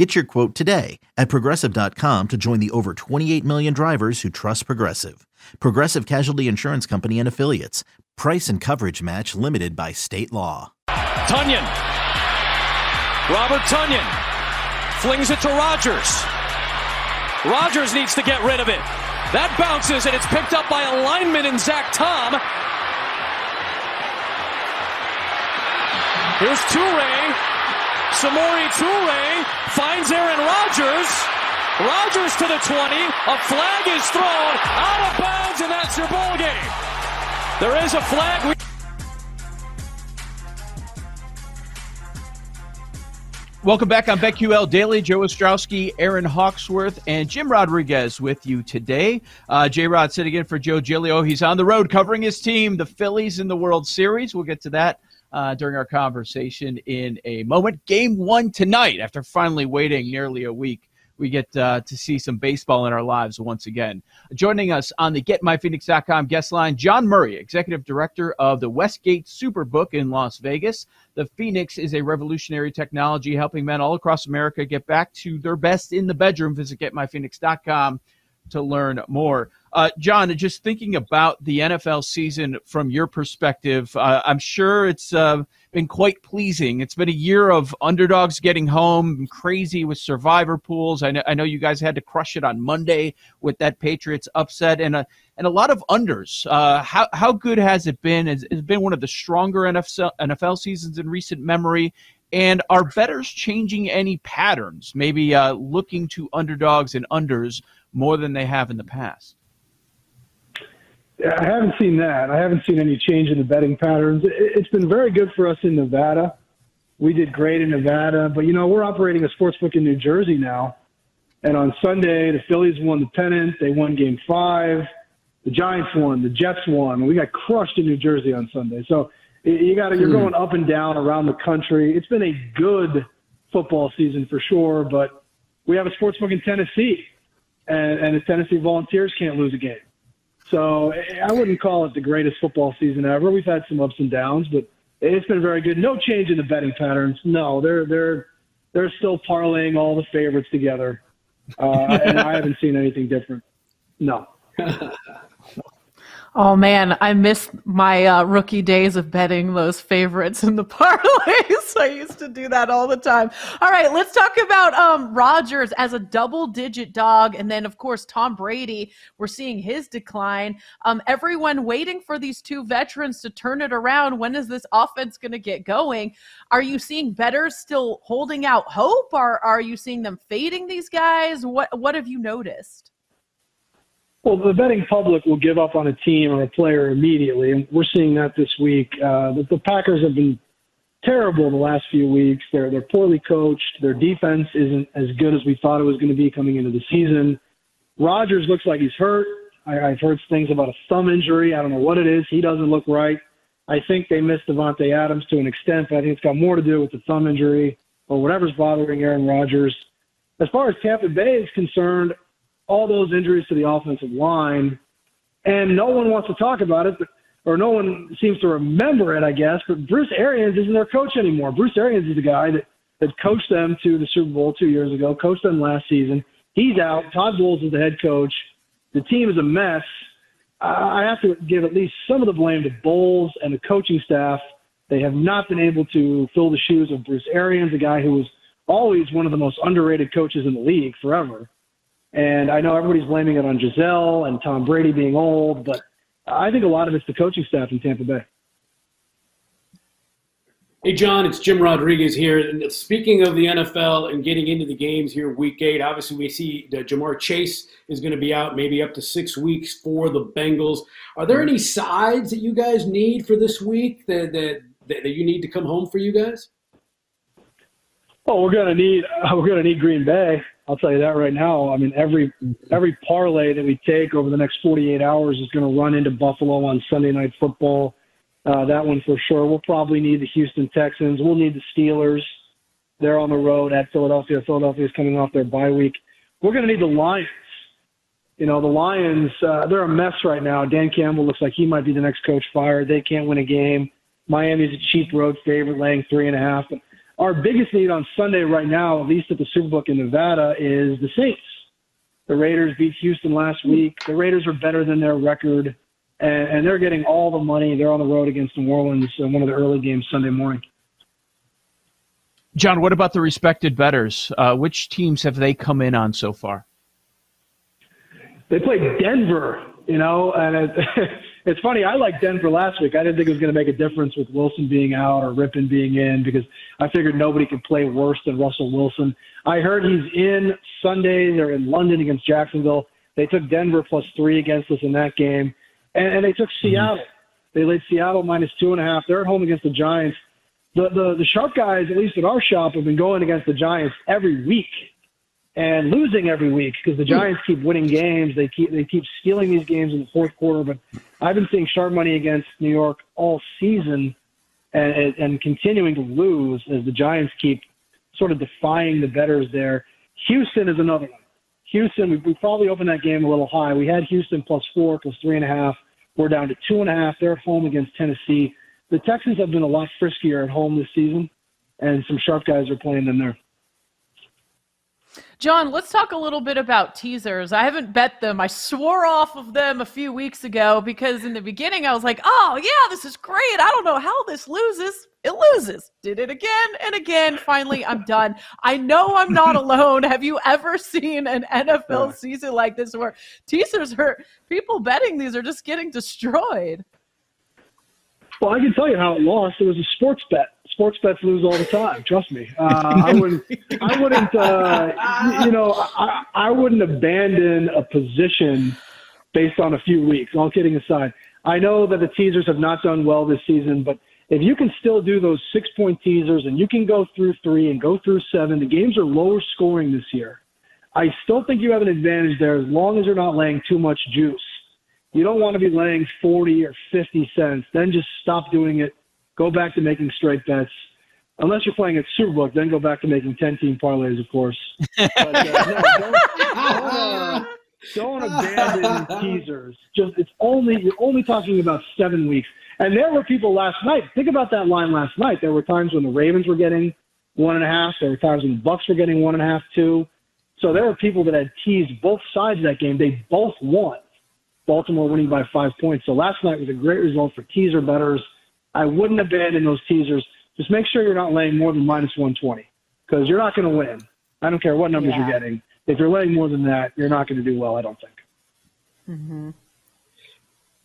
Get your quote today at progressive.com to join the over 28 million drivers who trust Progressive. Progressive Casualty Insurance Company and Affiliates. Price and coverage match limited by state law. Tonyan. Robert Tonyan flings it to Rodgers. Rodgers needs to get rid of it. That bounces and it's picked up by a lineman in Zach Tom. Here's Toure. Samori Toure finds Aaron Rodgers. Rodgers to the 20. A flag is thrown out of bounds, and that's your ball game. There is a flag. Welcome back on BetQL Daily. Joe Ostrowski, Aaron Hawksworth, and Jim Rodriguez with you today. Uh, J Rod sitting in for Joe Giglio. He's on the road covering his team, the Phillies, in the World Series. We'll get to that uh, during our conversation in a moment. Game one tonight, after finally waiting nearly a week. We get uh, to see some baseball in our lives once again. Joining us on the GetMyPhoenix.com guest line, John Murray, Executive Director of the Westgate Superbook in Las Vegas. The Phoenix is a revolutionary technology helping men all across America get back to their best in the bedroom. Visit GetMyPhoenix.com to learn more. Uh, John, just thinking about the NFL season from your perspective, uh, I'm sure it's uh, been quite pleasing. It's been a year of underdogs getting home, crazy with survivor pools. I know, I know you guys had to crush it on Monday with that Patriots upset, and a and a lot of unders. Uh, how how good has it been? It's, it's been one of the stronger NFL NFL seasons in recent memory. And are bettors changing any patterns? Maybe uh, looking to underdogs and unders more than they have in the past. I haven't seen that. I haven't seen any change in the betting patterns. It's been very good for us in Nevada. We did great in Nevada, but you know we're operating a sports book in New Jersey now. And on Sunday, the Phillies won the pennant. They won Game Five. The Giants won. The Jets won. We got crushed in New Jersey on Sunday. So you got to, you're hmm. going up and down around the country. It's been a good football season for sure, but we have a sports book in Tennessee, and, and the Tennessee Volunteers can't lose a game. So I wouldn't call it the greatest football season ever. We've had some ups and downs, but it's been very good. No change in the betting patterns. No, they're they're they're still parlaying all the favorites together, uh, and I haven't seen anything different. No. Oh man, I miss my uh, rookie days of betting those favorites in the parlays. I used to do that all the time. All right, let's talk about um, Rodgers as a double-digit dog, and then of course Tom Brady. We're seeing his decline. Um, everyone waiting for these two veterans to turn it around. When is this offense going to get going? Are you seeing bettors still holding out hope? Or are you seeing them fading these guys? What What have you noticed? Well, the betting public will give up on a team or a player immediately, and we're seeing that this week. Uh, the, the Packers have been terrible the last few weeks. They're they're poorly coached. Their defense isn't as good as we thought it was going to be coming into the season. Rodgers looks like he's hurt. I, I've heard things about a thumb injury. I don't know what it is. He doesn't look right. I think they missed Davante Adams to an extent, but I think it's got more to do with the thumb injury or whatever's bothering Aaron Rodgers. As far as Tampa Bay is concerned, all those injuries to the offensive line, and no one wants to talk about it, or no one seems to remember it, I guess. But Bruce Arians isn't their coach anymore. Bruce Arians is the guy that, that coached them to the Super Bowl two years ago, coached them last season. He's out. Todd Bowles is the head coach. The team is a mess. I have to give at least some of the blame to Bowles and the coaching staff. They have not been able to fill the shoes of Bruce Arians, a guy who was always one of the most underrated coaches in the league forever. And I know everybody's blaming it on Gisele and Tom Brady being old, but I think a lot of it's the coaching staff in Tampa Bay. Hey, John, it's Jim Rodriguez here. And speaking of the NFL and getting into the games here, week eight, obviously we see that Ja'Marr Chase is going to be out maybe up to six weeks for the Bengals. Are there any sides that you guys need for this week that, that, that you need to come home for you guys? Well, we're going to need we're going to need Green Bay I'll tell you that right now. I mean, every every parlay that we take over the next 48 hours is going to run into Buffalo on Sunday Night Football. Uh, that one for sure. We'll probably need the Houston Texans. We'll need the Steelers. They're on the road at Philadelphia. Philadelphia is coming off their bye week. We're going to need the Lions. You know, the Lions, uh, they're a mess right now. Dan Campbell looks like he might be the next coach fired. They can't win a game. Miami's a cheap road favorite, laying three and a half. But our biggest need on Sunday right now, at least at the Superbook in Nevada, is the Saints. The Raiders beat Houston last week. The Raiders are better than their record, and, and they're getting all the money. They're on the road against New Orleans in one of the early games Sunday morning. John, what about the respected bettors? Uh, which teams have they come in on so far? They played Denver, you know, and it, it's funny. I liked Denver last week. I didn't think it was going to make a difference with Wilson being out or Rypien being in because I figured nobody could play worse than Russell Wilson. I heard he's in Sunday. They're in London against Jacksonville. They took Denver plus three against us in that game, and, and they took. Seattle. They laid Seattle minus two and a half. They're at home against the Giants the, the, the sharp guys, at least at our shop, have been going against the Giants every week and losing every week because the hmm. Giants keep winning games. They keep they keep stealing these games in the fourth quarter. But I've been seeing sharp money against New York all season, and and, and continuing to lose as the Giants keep sort of defying the bettors there. Houston is another one. Houston, we, we probably opened that game a little high. We had Houston plus four, plus three and a half. We're down to two and a half. They're at home against Tennessee the Texans have been a lot friskier at home this season, and some sharp guys are playing them there. John, let's talk a little bit about teasers. I haven't bet them. I swore off of them a few weeks ago because in the beginning I was like, oh, yeah, this is great. I don't know how this loses. It loses. Did it again and again. Finally, I'm done. I know I'm not alone. Have you ever seen an NFL season like this where teasers are people betting these are just getting destroyed? Well, I can tell you how it lost. It was a sports bet. Sports bets lose all the time. Trust me. Uh, I wouldn't. I wouldn't. Uh, you know, I, I wouldn't abandon a position based on a few weeks. All kidding aside, I know that the teasers have not done well this season, but if you can still do those six point teasers and you can go through three and go through seven, the games are lower scoring this year. I still think you have an advantage there as long as you're not laying too much juice. You don't want to be laying 40 or 50 cents. Then just stop doing it. Go back to making straight bets. Unless you're playing at Superbook, then go back to making 10 team parlays, of course. But, uh, no, don't, don't, uh, don't abandon teasers. Just it's only you're only talking about seven weeks. And there were people last night. Think about that line last night. There were times when the Ravens were getting one and a half. There were times when the Bucks were getting one and a half, two. So there were people that had teased both sides of that game. They both won. Baltimore winning by five points. So last night was a great result for teaser bettors. I wouldn't abandon those teasers. Just make sure you're not laying more than minus 120 because you're not going to win. I don't care what numbers yeah. you're getting. If you're laying more than that, you're not going to do well, I don't think. Mm-hmm.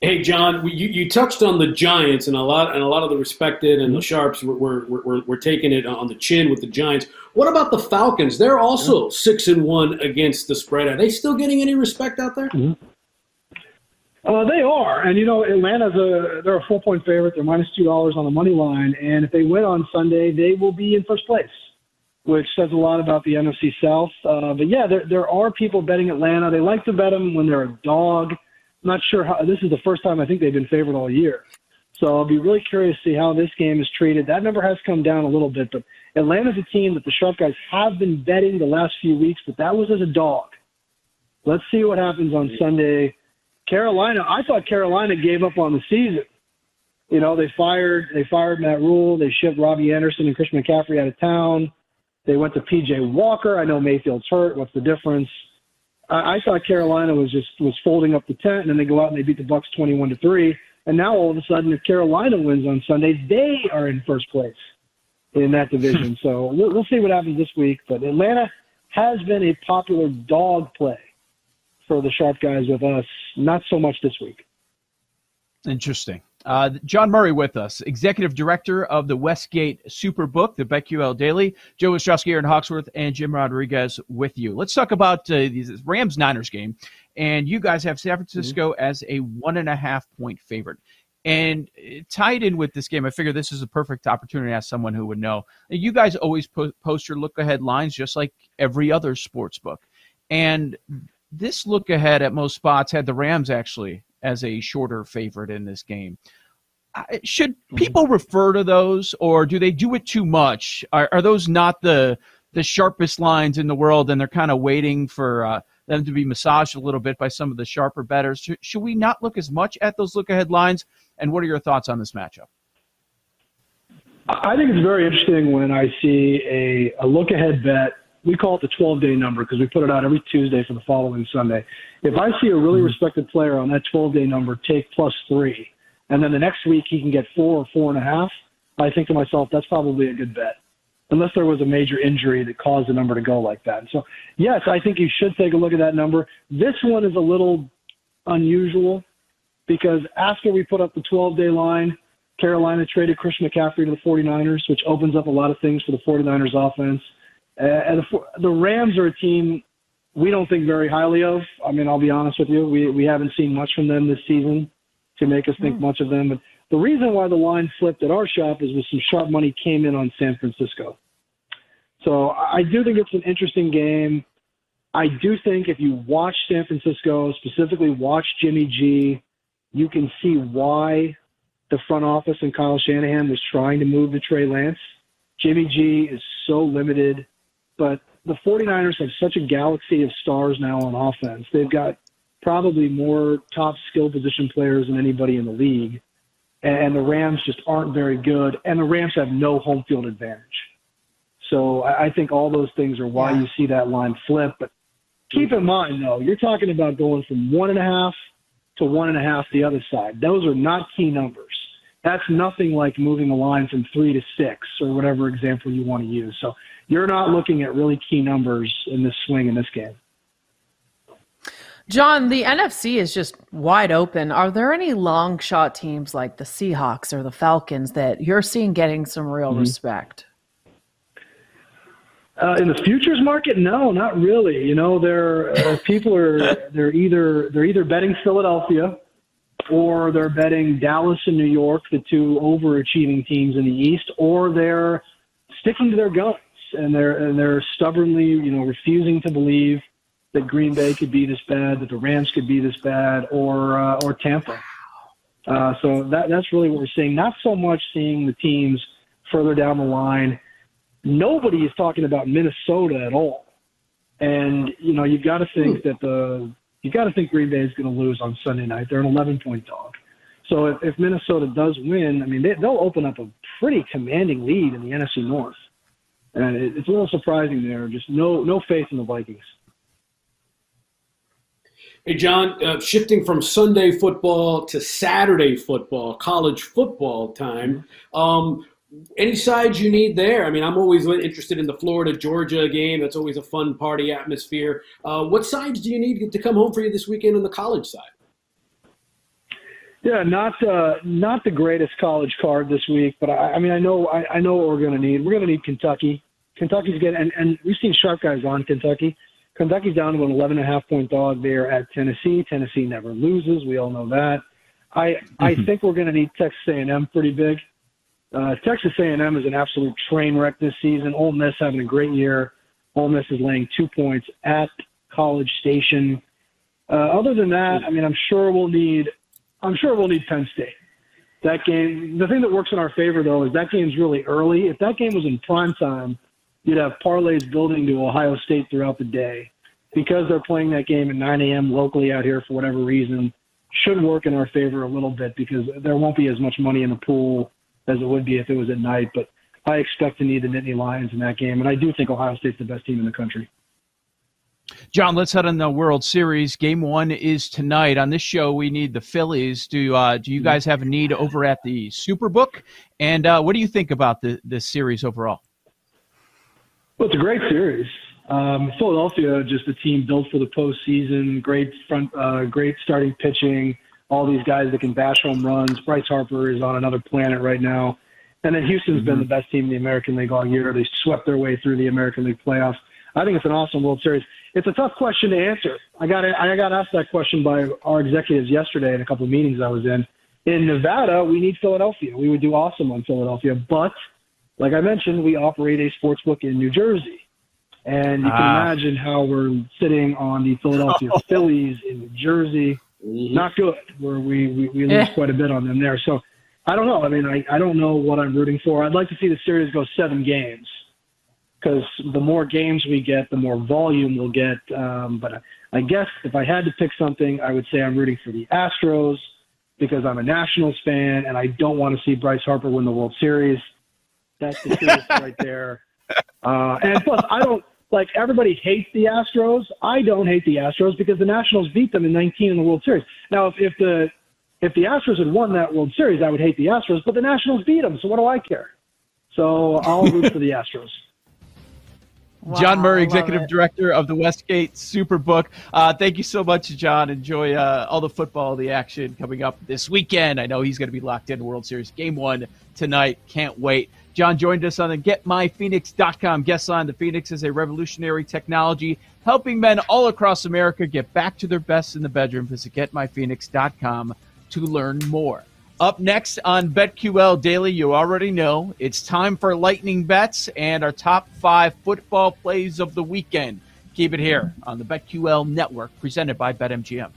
Hey, John, you, you touched on the Giants and a lot and a lot of the respected and the mm-hmm. sharps were, were, were, were taking it on the chin with the Giants. What about the Falcons? They're also six and one against the spread. Are they still getting any respect out there? Mm-hmm. Uh, they are, and you know Atlanta's a they're a four point favorite. They're minus two dollars on the money line, and if they win on Sunday, they will be in first place, which says a lot about the NFC South. Uh, but yeah, there there are people betting Atlanta. They like to bet them when they're a dog. I'm not sure how. This is the first time I think they've been favored all year, so I'll be really curious to see how this game is treated. That number has come down a little bit, but Atlanta's a team that the sharp guys have been betting the last few weeks, but that was as a dog. Let's see what happens on Sunday Carolina, I thought Carolina gave up on the season. You know, they fired they fired Matt Rhule, They shipped Robbie Anderson and Christian McCaffrey out of town. They went to PJ Walker. I know Mayfield's hurt. What's the difference? I, I thought Carolina was just was folding up the tent, and then they go out and they beat the Bucks twenty-one to three. And now all of a sudden, if Carolina wins on Sunday, they are in first place in that division. so we'll, we'll see what happens this week. But Atlanta has been a popular dog play for the sharp guys with us. Not so much this week. Interesting. Uh, John Murray with us, executive director of the Westgate Superbook, the BetQL Daily. Joe Ostrowski, Aaron Hawksworth, and Jim Rodriguez with you. Let's talk about uh, this Rams Niners game. And you guys have San Francisco mm-hmm. as a one and a half point favorite. And tied in with this game, I figure this is a perfect opportunity to ask someone who would know. You guys always po- post your look ahead lines just like every other sports book. And this look ahead at most spots had the Rams actually as a shorter favorite in this game. Should mm-hmm. people refer to those, or do they do it too much? Are, are those not the the sharpest lines in the world, and they're kind of waiting for uh, them to be massaged a little bit by some of the sharper bettors? Should, should we not look as much at those look ahead lines? And what are your thoughts on this matchup? I think it's very interesting when I see a, a look ahead bet. We call it the 12 day number because we put it out every Tuesday for the following Sunday. If I see a really mm-hmm. respected player on that 12 day number take plus three, and then the next week he can get four or four and a half, I think to myself, that's probably a good bet. Unless there was a major injury that caused the number to go like that. So, yes, I think you should take a look at that number. This one is a little unusual because after we put up the 12 day line, Carolina traded Chris McCaffrey to the 49ers, which opens up a lot of things for the 49ers offense. And the, the Rams are a team we don't think very highly of. I mean, I'll be honest with you. We, we haven't seen much from them this season to make us think mm. much of them. But the reason why the line flipped at our shop is with some sharp money came in on San Francisco. So I do think it's an interesting game. I do think if you watch San Francisco, specifically watch Jimmy G, you can see why the front office and Kyle Shanahan was trying to move to Trey Lance. Jimmy G is so limited, but the 49ers have such a galaxy of stars now on offense. They've got probably more top skill position players than anybody in the league. And the Rams just aren't very good. And the Rams have no home field advantage. So I think all those things are why yeah. you see that line flip. But keep in mind, though, you're talking about going from one and a half to one and a half the other side. Those are not key numbers. That's nothing like moving a line from three to six or whatever example you want to use. So you're not looking at really key numbers in this swing in this game. John, the NFC is just wide open. Are there any long shot teams like the Seahawks or the Falcons that you're seeing getting some real mm-hmm. respect? Uh, in the futures market, no, not really. You know, there uh, people are they're either they're either betting Philadelphia or they're betting Dallas and New York, the two overachieving teams in the East, or they're sticking to their guns and they're and they're stubbornly, you know, refusing to believe that Green Bay could be this bad, that the Rams could be this bad, or uh, or Tampa. Uh, so that that's really what we're seeing. Not so much seeing the teams further down the line. Nobody is talking about Minnesota at all. And you know you've got to think that the you got to think Green Bay is going to lose on Sunday night. They're an 11 point dog. So if, if Minnesota does win, I mean they, they'll open up a pretty commanding lead in the NFC North. And it, it's a little surprising there. Just no no faith in the Vikings. Hey, John, uh, shifting from Sunday football to Saturday football, college football time. Um, any sides you need there? I mean, I'm always interested in the Florida Georgia game. That's always a fun party atmosphere. Uh, what sides do you need to come home for you this weekend on the college side? Yeah, not uh, not the greatest college card this week, but I, I mean, I know I, I know what we're going to need. We're going to need Kentucky. Kentucky's good, and and we've seen sharp guys on Kentucky. Kentucky's down to an 11 and a half point dog there at Tennessee. Tennessee never loses. We all know that. I mm-hmm. I think we're going to need Texas A&M pretty big. Uh, Texas A&M is an absolute train wreck this season. Ole Miss having a great year. Ole Miss is laying two points at College Station. Uh, other than that, I mean, I'm sure we'll need I'm sure we'll need Penn State. That game. The thing that works in our favor though is that game's really early. If that game was in prime time, you'd have parlays building to Ohio State throughout the day. Because they're playing that game at 9 a.m. locally out here for whatever reason, should work in our favor a little bit because there won't be as much money in the pool as it would be if it was at night. But I expect to need the Nittany Lions in that game, and I do think Ohio State's the best team in the country. John, let's head on the World Series. Game one is tonight. On this show, we need the Phillies. Do uh, do you guys have a need over at the Superbook? And uh, what do you think about the this series overall? Well, it's a great series. Um, Philadelphia, just a team built for the postseason. Great front, uh, great starting pitching. All these guys that can bash home runs. Bryce Harper is on another planet right now. And then Houston's mm-hmm. been the best team in the American League all year. They swept their way through the American League playoffs. I think it's an awesome World Series. It's a tough question to answer. I got I got asked that question by our executives yesterday in a couple of meetings I was in, in Nevada, we need Philadelphia. We would do awesome on Philadelphia, but like I mentioned, we operate a sports book in New Jersey. And you can Ah. imagine how we're sitting on the Philadelphia Phillies in New Jersey. Not good, where we, we, we lose quite a bit on them there. So I don't know. I mean, I, I don't know what I'm rooting for. I'd like to see the series go seven games because the more games we get, the more volume we'll get. Um, but I, I guess if I had to pick something, I would say I'm rooting for the Astros because I'm a Nationals fan and I don't want to see Bryce Harper win the World Series. That's the truth right there. Uh, and plus, I don't like everybody hates the Astros. I don't hate the Astros because the Nationals beat them in 19 in the World Series. Now, if, if the if the Astros had won that World Series, I would hate the Astros, but the Nationals beat them, so what do I care? So I'll root for the Astros. John Murray, executive it. director of the Westgate Superbook. Uh, thank you so much, John. Enjoy uh, all the football, the action coming up this weekend. I know he's going to be locked in World Series Game One tonight. Can't wait. John joined us on the GetMyPhoenix.com guest line. The Phoenix is a revolutionary technology helping men all across America get back to their best in the bedroom. Visit GetMyPhoenix.com to learn more. Up next on BetQL Daily, you already know it's time for lightning bets and our top five football plays of the weekend. Keep it here on the BetQL network presented by BetMGM.